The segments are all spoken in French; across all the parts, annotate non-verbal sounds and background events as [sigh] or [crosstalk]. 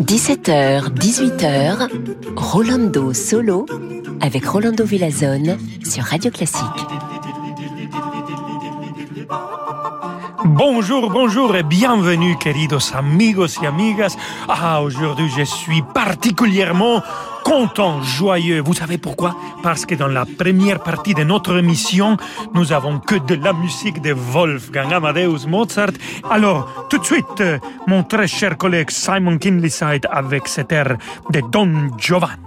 17h, 18h, Rolando Solo avec Rolando Villazone sur Radio Classique. Bonjour, bonjour et bienvenue, queridos amigos y amigas. Ah, aujourd'hui, je suis particulièrement content, joyeux. Vous savez pourquoi? Parce que dans la première partie de notre émission, nous avons que de la musique de Wolfgang Amadeus Mozart. Alors, tout de suite, mon très cher collègue Simon Kinleyside avec cet air de Don Giovanni.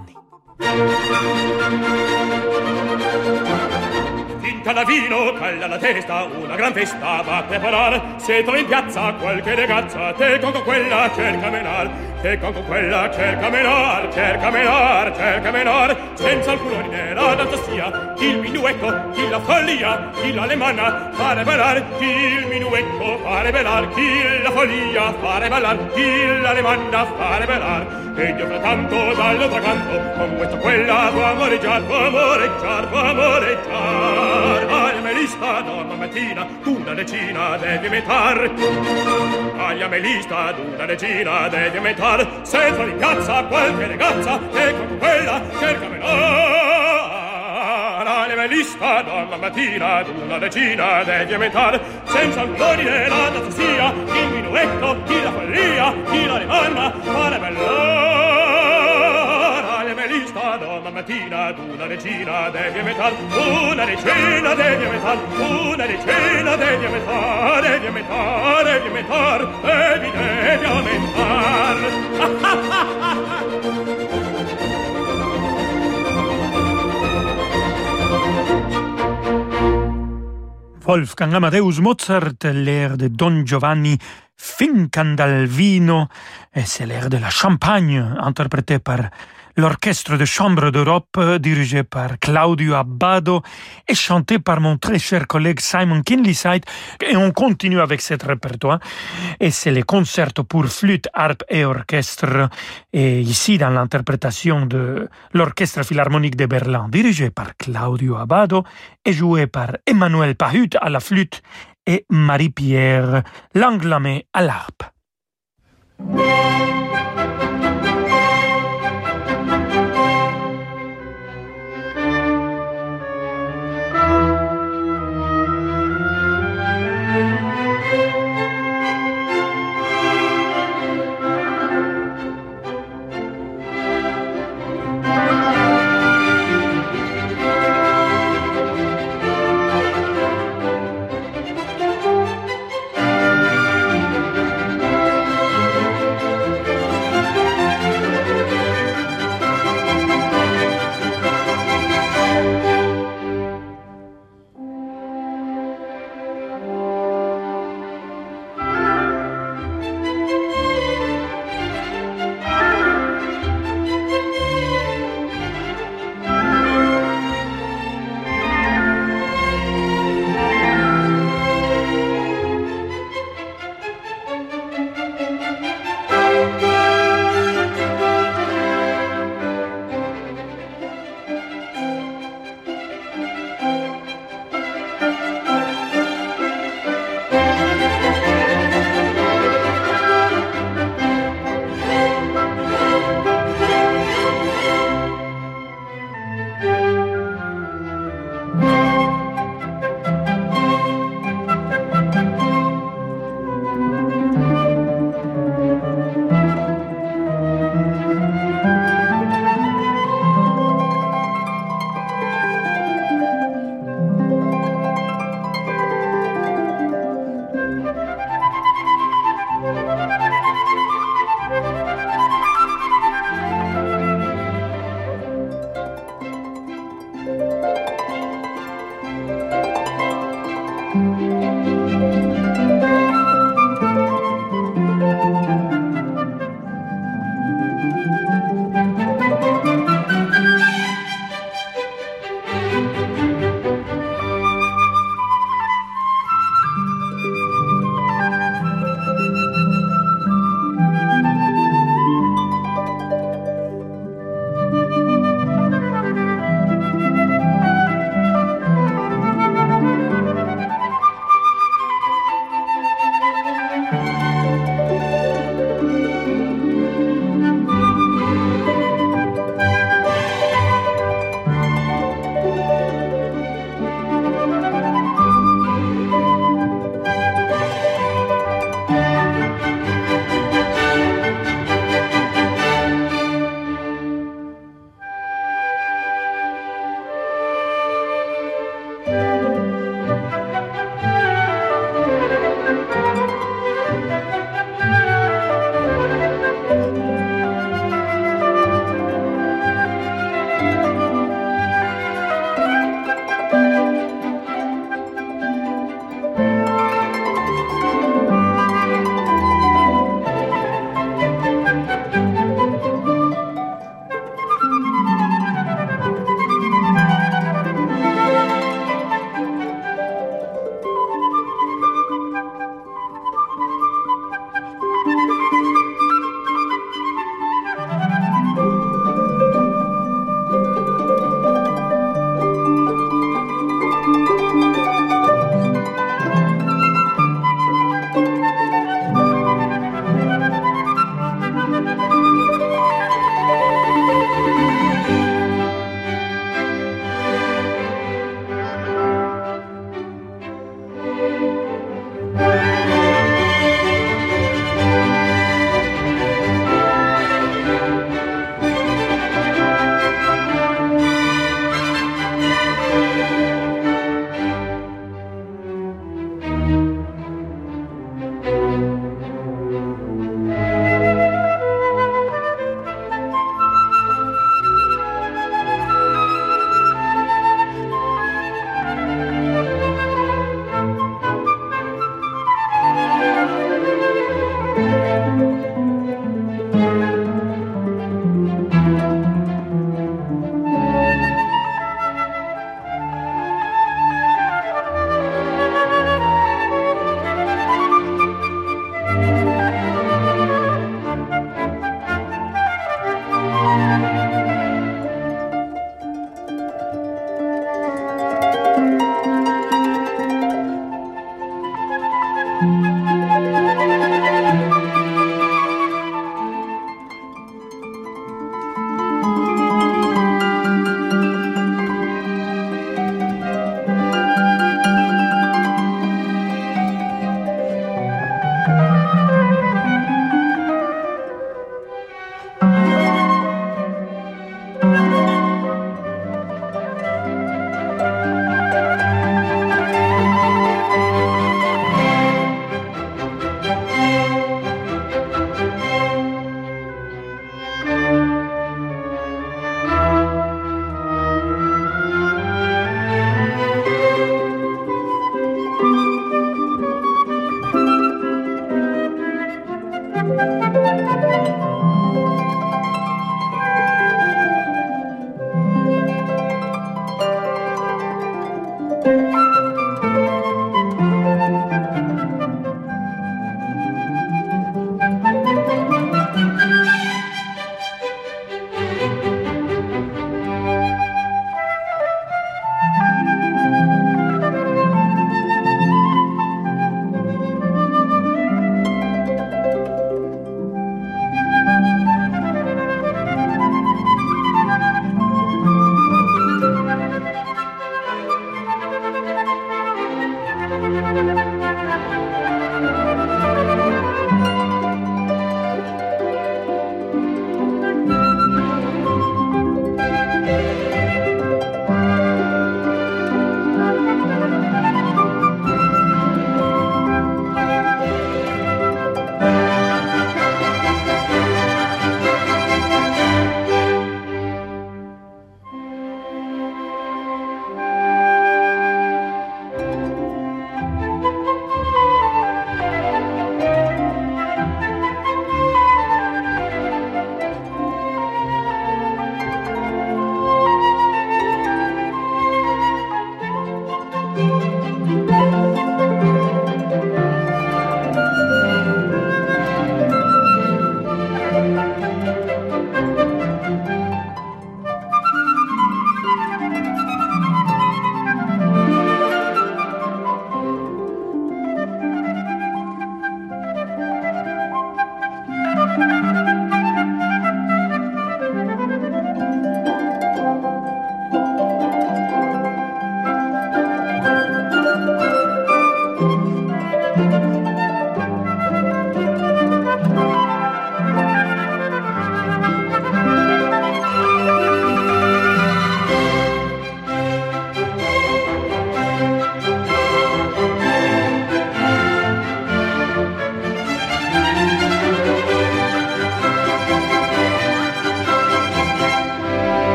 Cala vino, calla la testa, una gran festa va a preparar. Se trovi in piazza qualche ragazza, te con quella cerca menar. Te con quella cerca menar, cerca menar, cerca menar. Senza alcun ordine la danza sia, il minuetto, chi la follia, chi l'alemanna, fare ballar, chi il minuetto, fare ballar, chi la follia, fare ballar, chi l'alemanna, fare ballar. E io frattanto dall'altro canto, con questa quella può amoreggiar, può amoreggiar, può amoreggiar. star Agliamelista, dormo mattina, tu decina devi metàr. Agliamelista, tu la decina devi metàr. Se trovi in piazza qualche ragazza, ecco tu quella, cercamela. Agliamelista, dormo mattina, duna decina devi metàr. Senza l'odore della tassia, il minuetto, chi la follia, chi la rimanma, fare bella. Mattina d'una decina devi metal una decina devi metal una decina devi metal devi metal devi metal devi devi metal. [laughs] Wolfgang Amadeus Mozart, l'air de Don Giovanni Fincandalvino, et c'est l'air de la Champagne, interprété par l'orchestre de chambre d'Europe euh, dirigé par Claudio Abbado et chanté par mon très cher collègue Simon Kinleyside. Et on continue avec cet répertoire. Et c'est les concerts pour flûte, harpe et orchestre. Et ici, dans l'interprétation de l'orchestre philharmonique de Berlin, dirigé par Claudio Abbado et joué par Emmanuel Pahut à la flûte et Marie-Pierre Langlamé à l'harpe.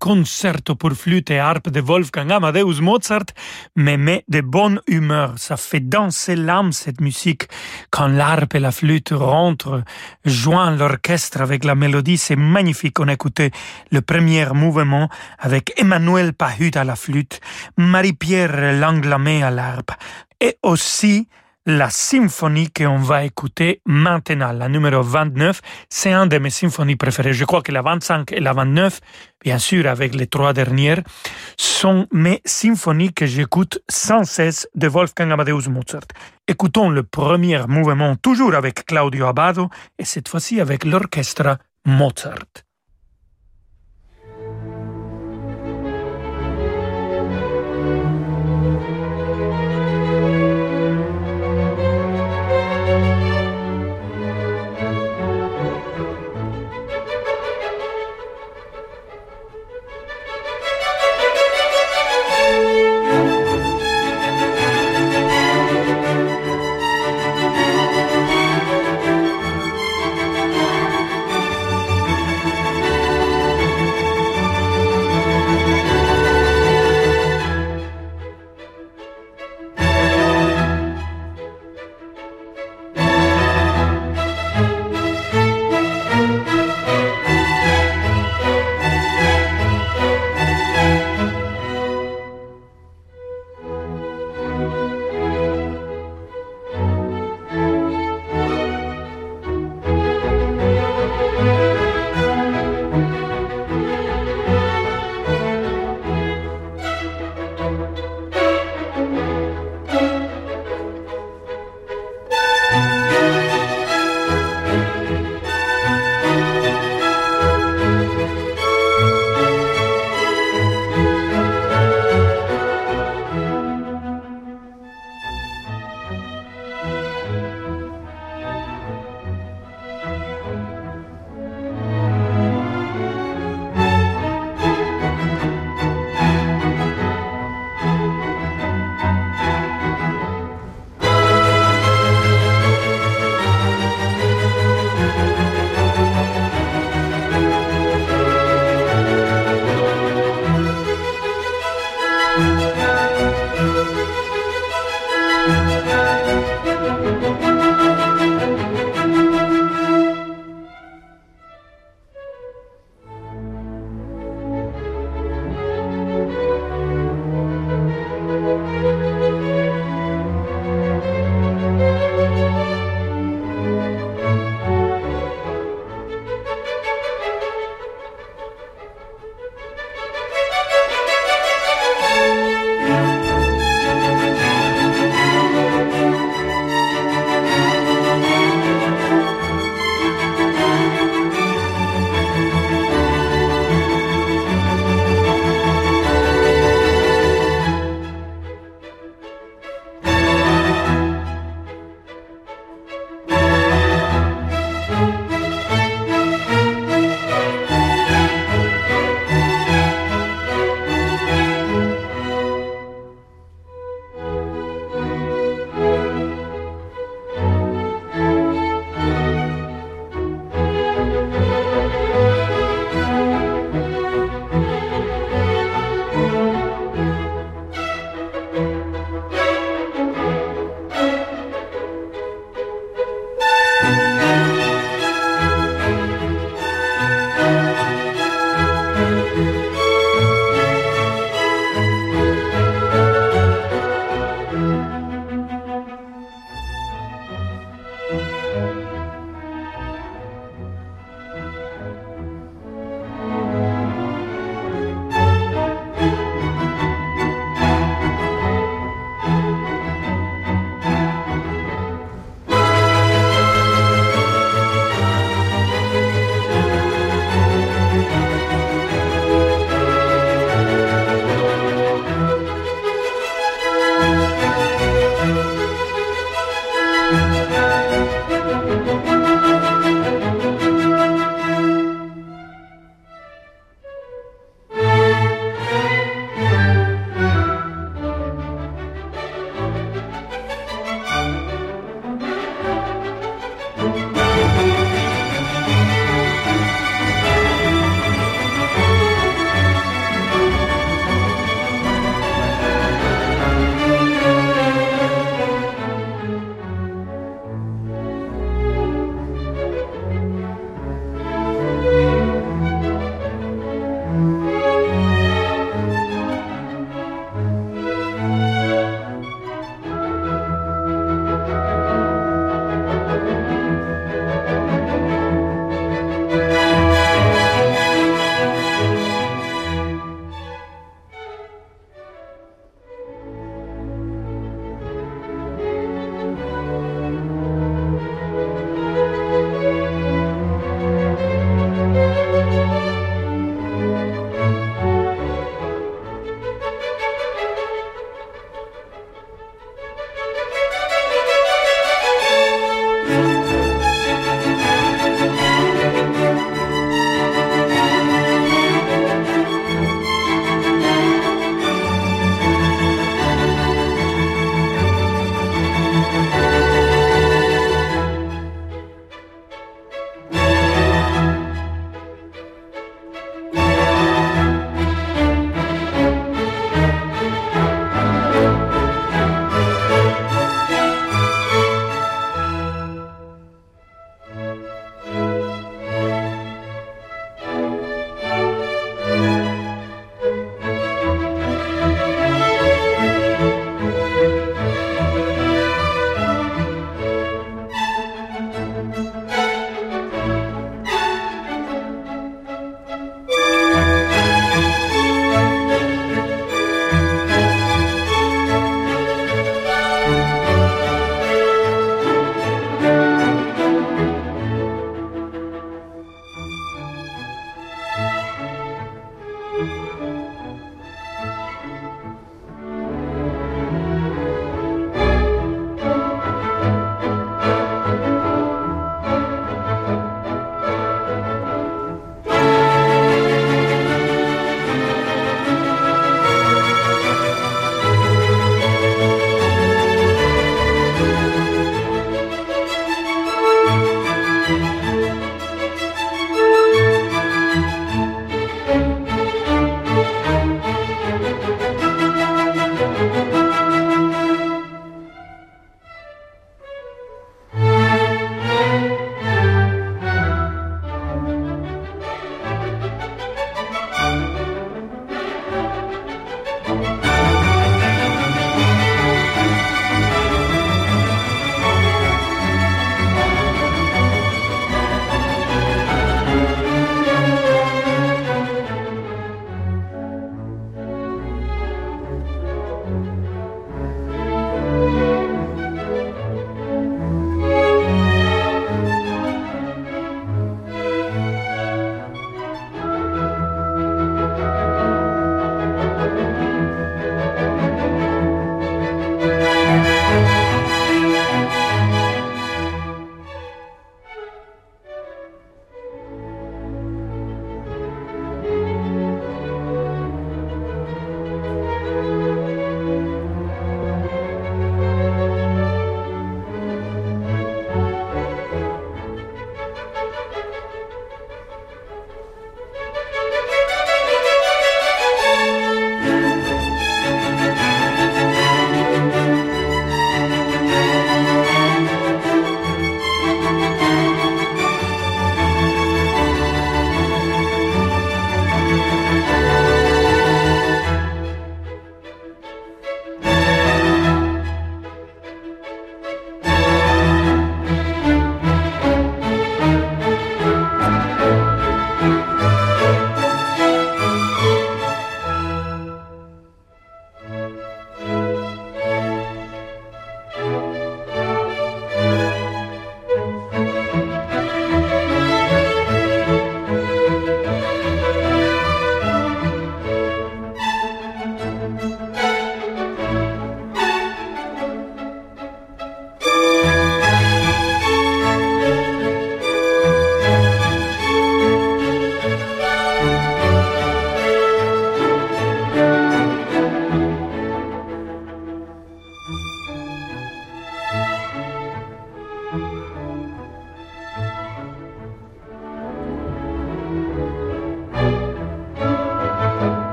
Concerto pour flûte et harpe de Wolfgang Amadeus Mozart me met de bonne humeur. Ça fait danser l'âme, cette musique. Quand l'harpe et la flûte rentrent, joignent l'orchestre avec la mélodie, c'est magnifique. On écoutait le premier mouvement avec Emmanuel Pahut à la flûte, Marie-Pierre Langlamé à l'harpe et aussi la symphonie qu'on va écouter maintenant, la numéro 29, c'est un de mes symphonies préférées. Je crois que la 25 et la 29, bien sûr avec les trois dernières, sont mes symphonies que j'écoute sans cesse de Wolfgang Amadeus Mozart. Écoutons le premier mouvement toujours avec Claudio Abbado et cette fois-ci avec l'orchestre Mozart.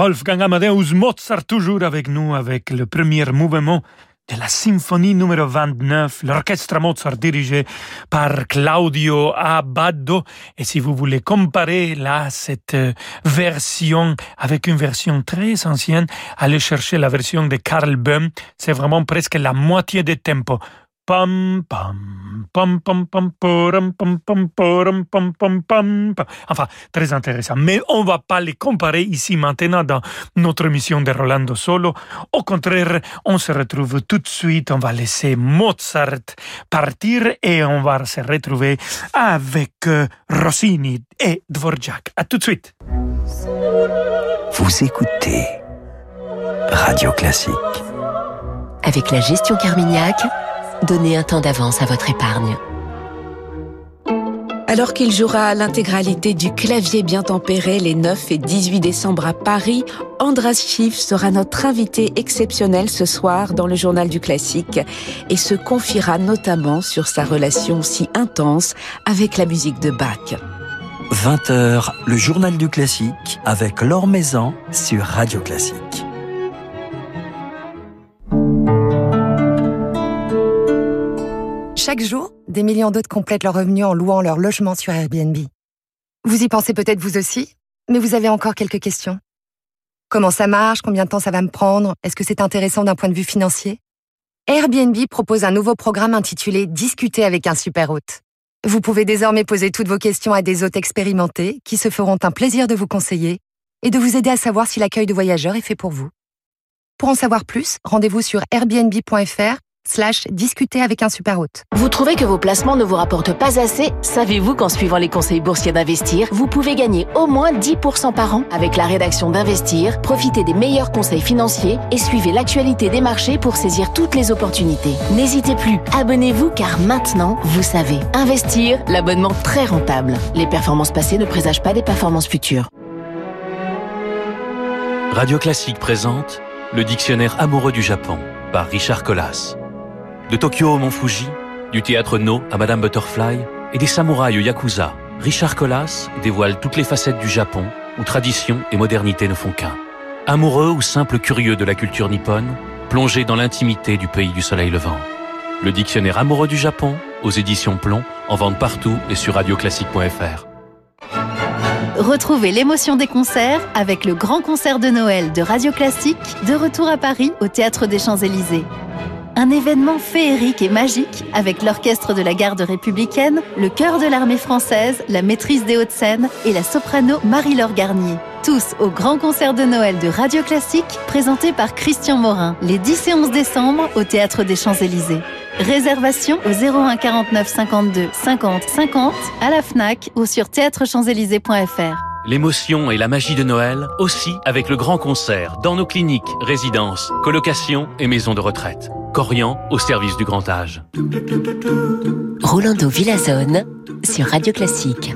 Wolfgang Amadeus Mozart toujours avec nous avec le premier mouvement de la symphonie numéro 29, l'orchestre Mozart dirigé par Claudio Abbado. Et si vous voulez comparer là cette euh, version avec une version très ancienne, allez chercher la version de Karl Böhm. C'est vraiment presque la moitié des tempos. Pam, pam, pam, pam, pam, pam, pam, pam, pam, pam, pam, pam. Enfin, très intéressant. Mais on va pas les comparer ici maintenant dans notre émission de Rolando Solo. Au contraire, on se retrouve tout de suite. On va laisser Mozart partir et on va se retrouver avec Rossini et Dvorak. À tout de suite. Vous écoutez Radio Classique. Avec la gestion Carmignac, donnez un temps d'avance à votre épargne. Alors qu'il jouera l'intégralité du clavier bien tempéré les 9 et 18 décembre à Paris, Andras Schiff sera notre invité exceptionnel ce soir dans le journal du classique et se confiera notamment sur sa relation si intense avec la musique de Bach. 20h, le journal du classique avec Laure Maison sur Radio Classique. Chaque jour, des millions d'autres complètent leur revenu en louant leur logement sur Airbnb. Vous y pensez peut-être vous aussi, mais vous avez encore quelques questions. Comment ça marche? Combien de temps ça va me prendre? Est-ce que c'est intéressant d'un point de vue financier? Airbnb propose un nouveau programme intitulé Discuter avec un super hôte. Vous pouvez désormais poser toutes vos questions à des hôtes expérimentés qui se feront un plaisir de vous conseiller et de vous aider à savoir si l'accueil de voyageurs est fait pour vous. Pour en savoir plus, rendez-vous sur airbnb.fr slash discuter avec un super hôte. Vous trouvez que vos placements ne vous rapportent pas assez? Savez-vous qu'en suivant les conseils boursiers d'Investir, vous pouvez gagner au moins 10% par an? Avec la rédaction d'Investir, profitez des meilleurs conseils financiers et suivez l'actualité des marchés pour saisir toutes les opportunités. N'hésitez plus, abonnez-vous car maintenant, vous savez, Investir, l'abonnement très rentable. Les performances passées ne présagent pas des performances futures. Radio Classique présente le dictionnaire amoureux du Japon par Richard Collas. De Tokyo au Mont Fuji, du théâtre No à Madame Butterfly et des samouraïs au Yakuza, Richard Collas dévoile toutes les facettes du Japon où tradition et modernité ne font qu'un. Amoureux ou simple curieux de la culture nippone, plongé dans l'intimité du pays du soleil levant. Le dictionnaire amoureux du Japon, aux éditions Plomb, en vente partout et sur radioclassique.fr. Retrouvez l'émotion des concerts avec le grand concert de Noël de Radio Classique, de retour à Paris au Théâtre des Champs-Élysées. Un événement féerique et magique avec l'orchestre de la garde républicaine, le chœur de l'armée française, la maîtrise des Hauts-de-Seine et la soprano Marie-Laure Garnier. Tous au grand concert de Noël de Radio Classique, présenté par Christian Morin, les 10 et 11 décembre au Théâtre des Champs-Élysées. Réservation au 01 49 52 50 50 à la FNAC ou sur théâtrechamps-élysées.fr. L'émotion et la magie de Noël aussi avec le grand concert dans nos cliniques, résidences, colocations et maisons de retraite. Corian au service du grand âge. Rolando Villazone sur Radio Classique.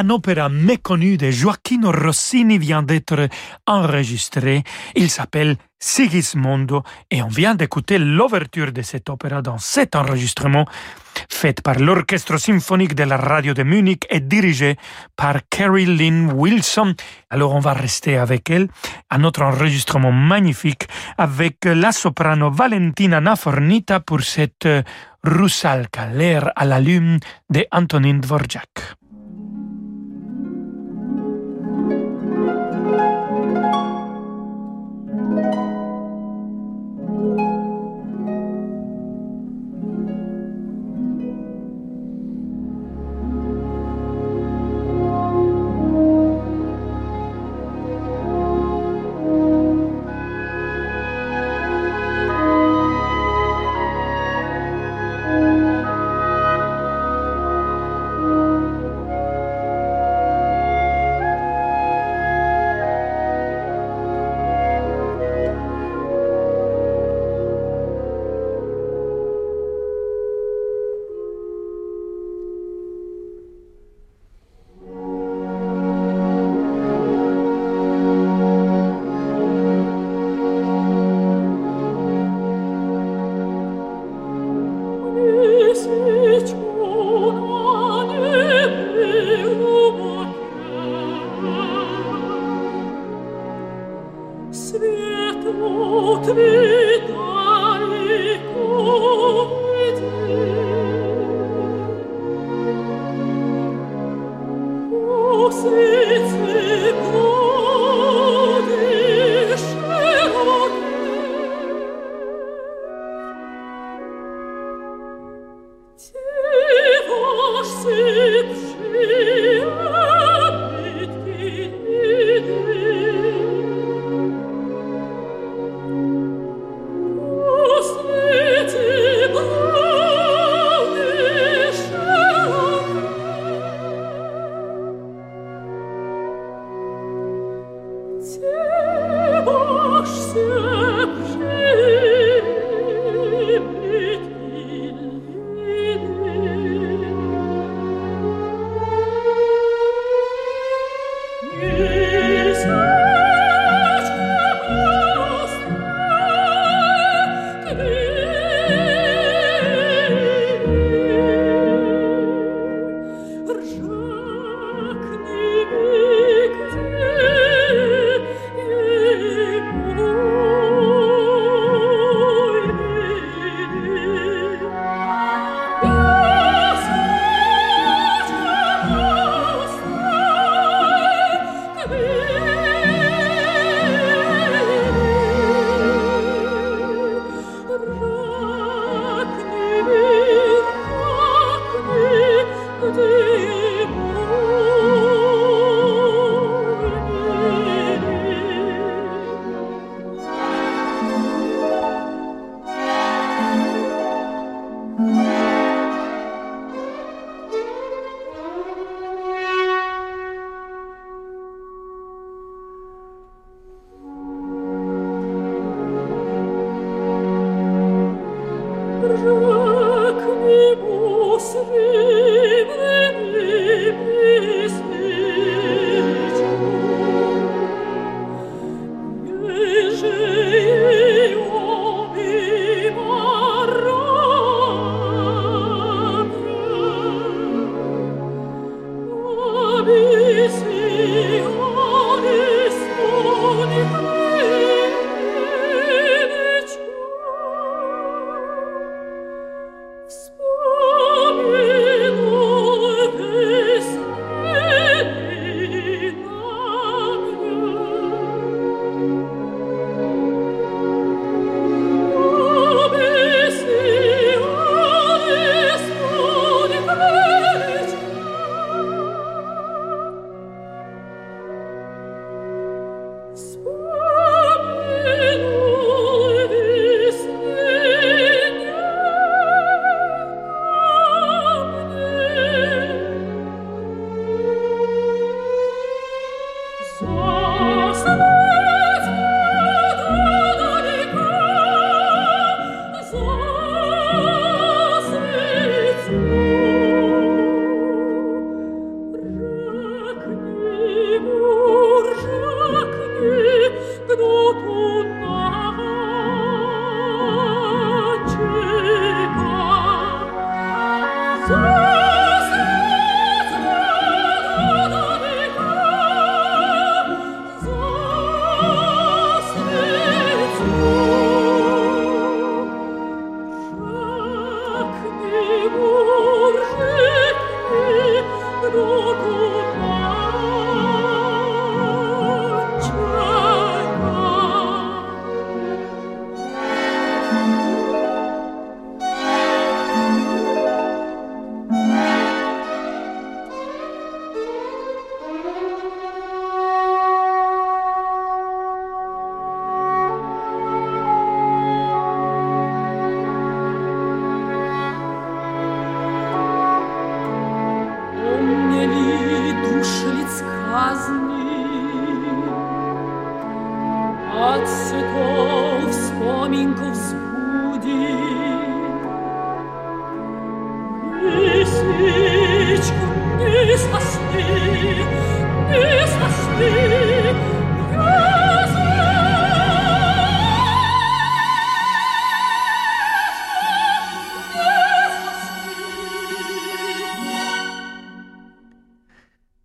Un opéra méconnu de Gioacchino Rossini vient d'être enregistré. Il s'appelle Sigismondo et on vient d'écouter l'ouverture de cet opéra dans cet enregistrement fait par l'Orchestre symphonique de la radio de Munich et dirigé par Carrie Lynn Wilson. Alors on va rester avec elle, un autre enregistrement magnifique avec la soprano Valentina Nafornita pour cette Rusalka, l'air à la lune de Antonin Dvorak.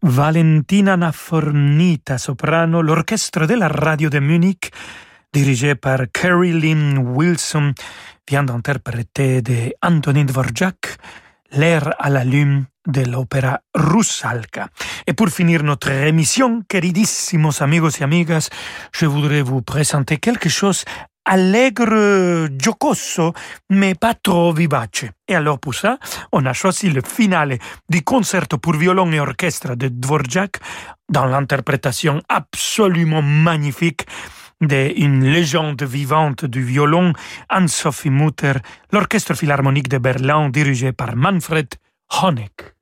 Valentina Nafornita soprano, l'orchestre de la radio de Munich, dirigé par Carrie Lynn Wilson, vient d'interpréter de Antonin Dvorak l'air à la lune de l'opéra Russalka. Et pour finir notre émission, queridissimos amigos y amigas, je voudrais vous présenter quelque chose allègre, giocoso, mais pas trop vivace. Et alors pour ça, on a choisi le finale du concerto pour violon et orchestre de Dvorak dans l'interprétation absolument magnifique d'une légende vivante du violon, Anne-Sophie Mutter, l'orchestre philharmonique de Berlin dirigé par Manfred Honeck.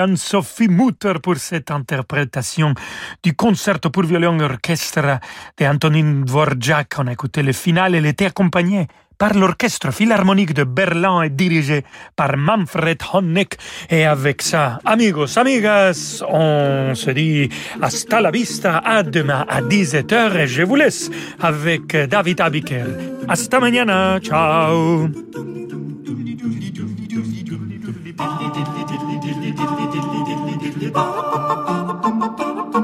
Anne-Sophie Mutter pour cette interprétation du concerto pour violon orchestre de Antonin Dvorak. On a écouté le final, elle était accompagnée par l'orchestre philharmonique de Berlin et dirigé par Manfred Honeck. Et avec ça, amigos, amigas, on se dit hasta la vista, à demain à 17h et je vous laisse avec David Abiker. Hasta mañana, ciao! Bum bum bum bum bum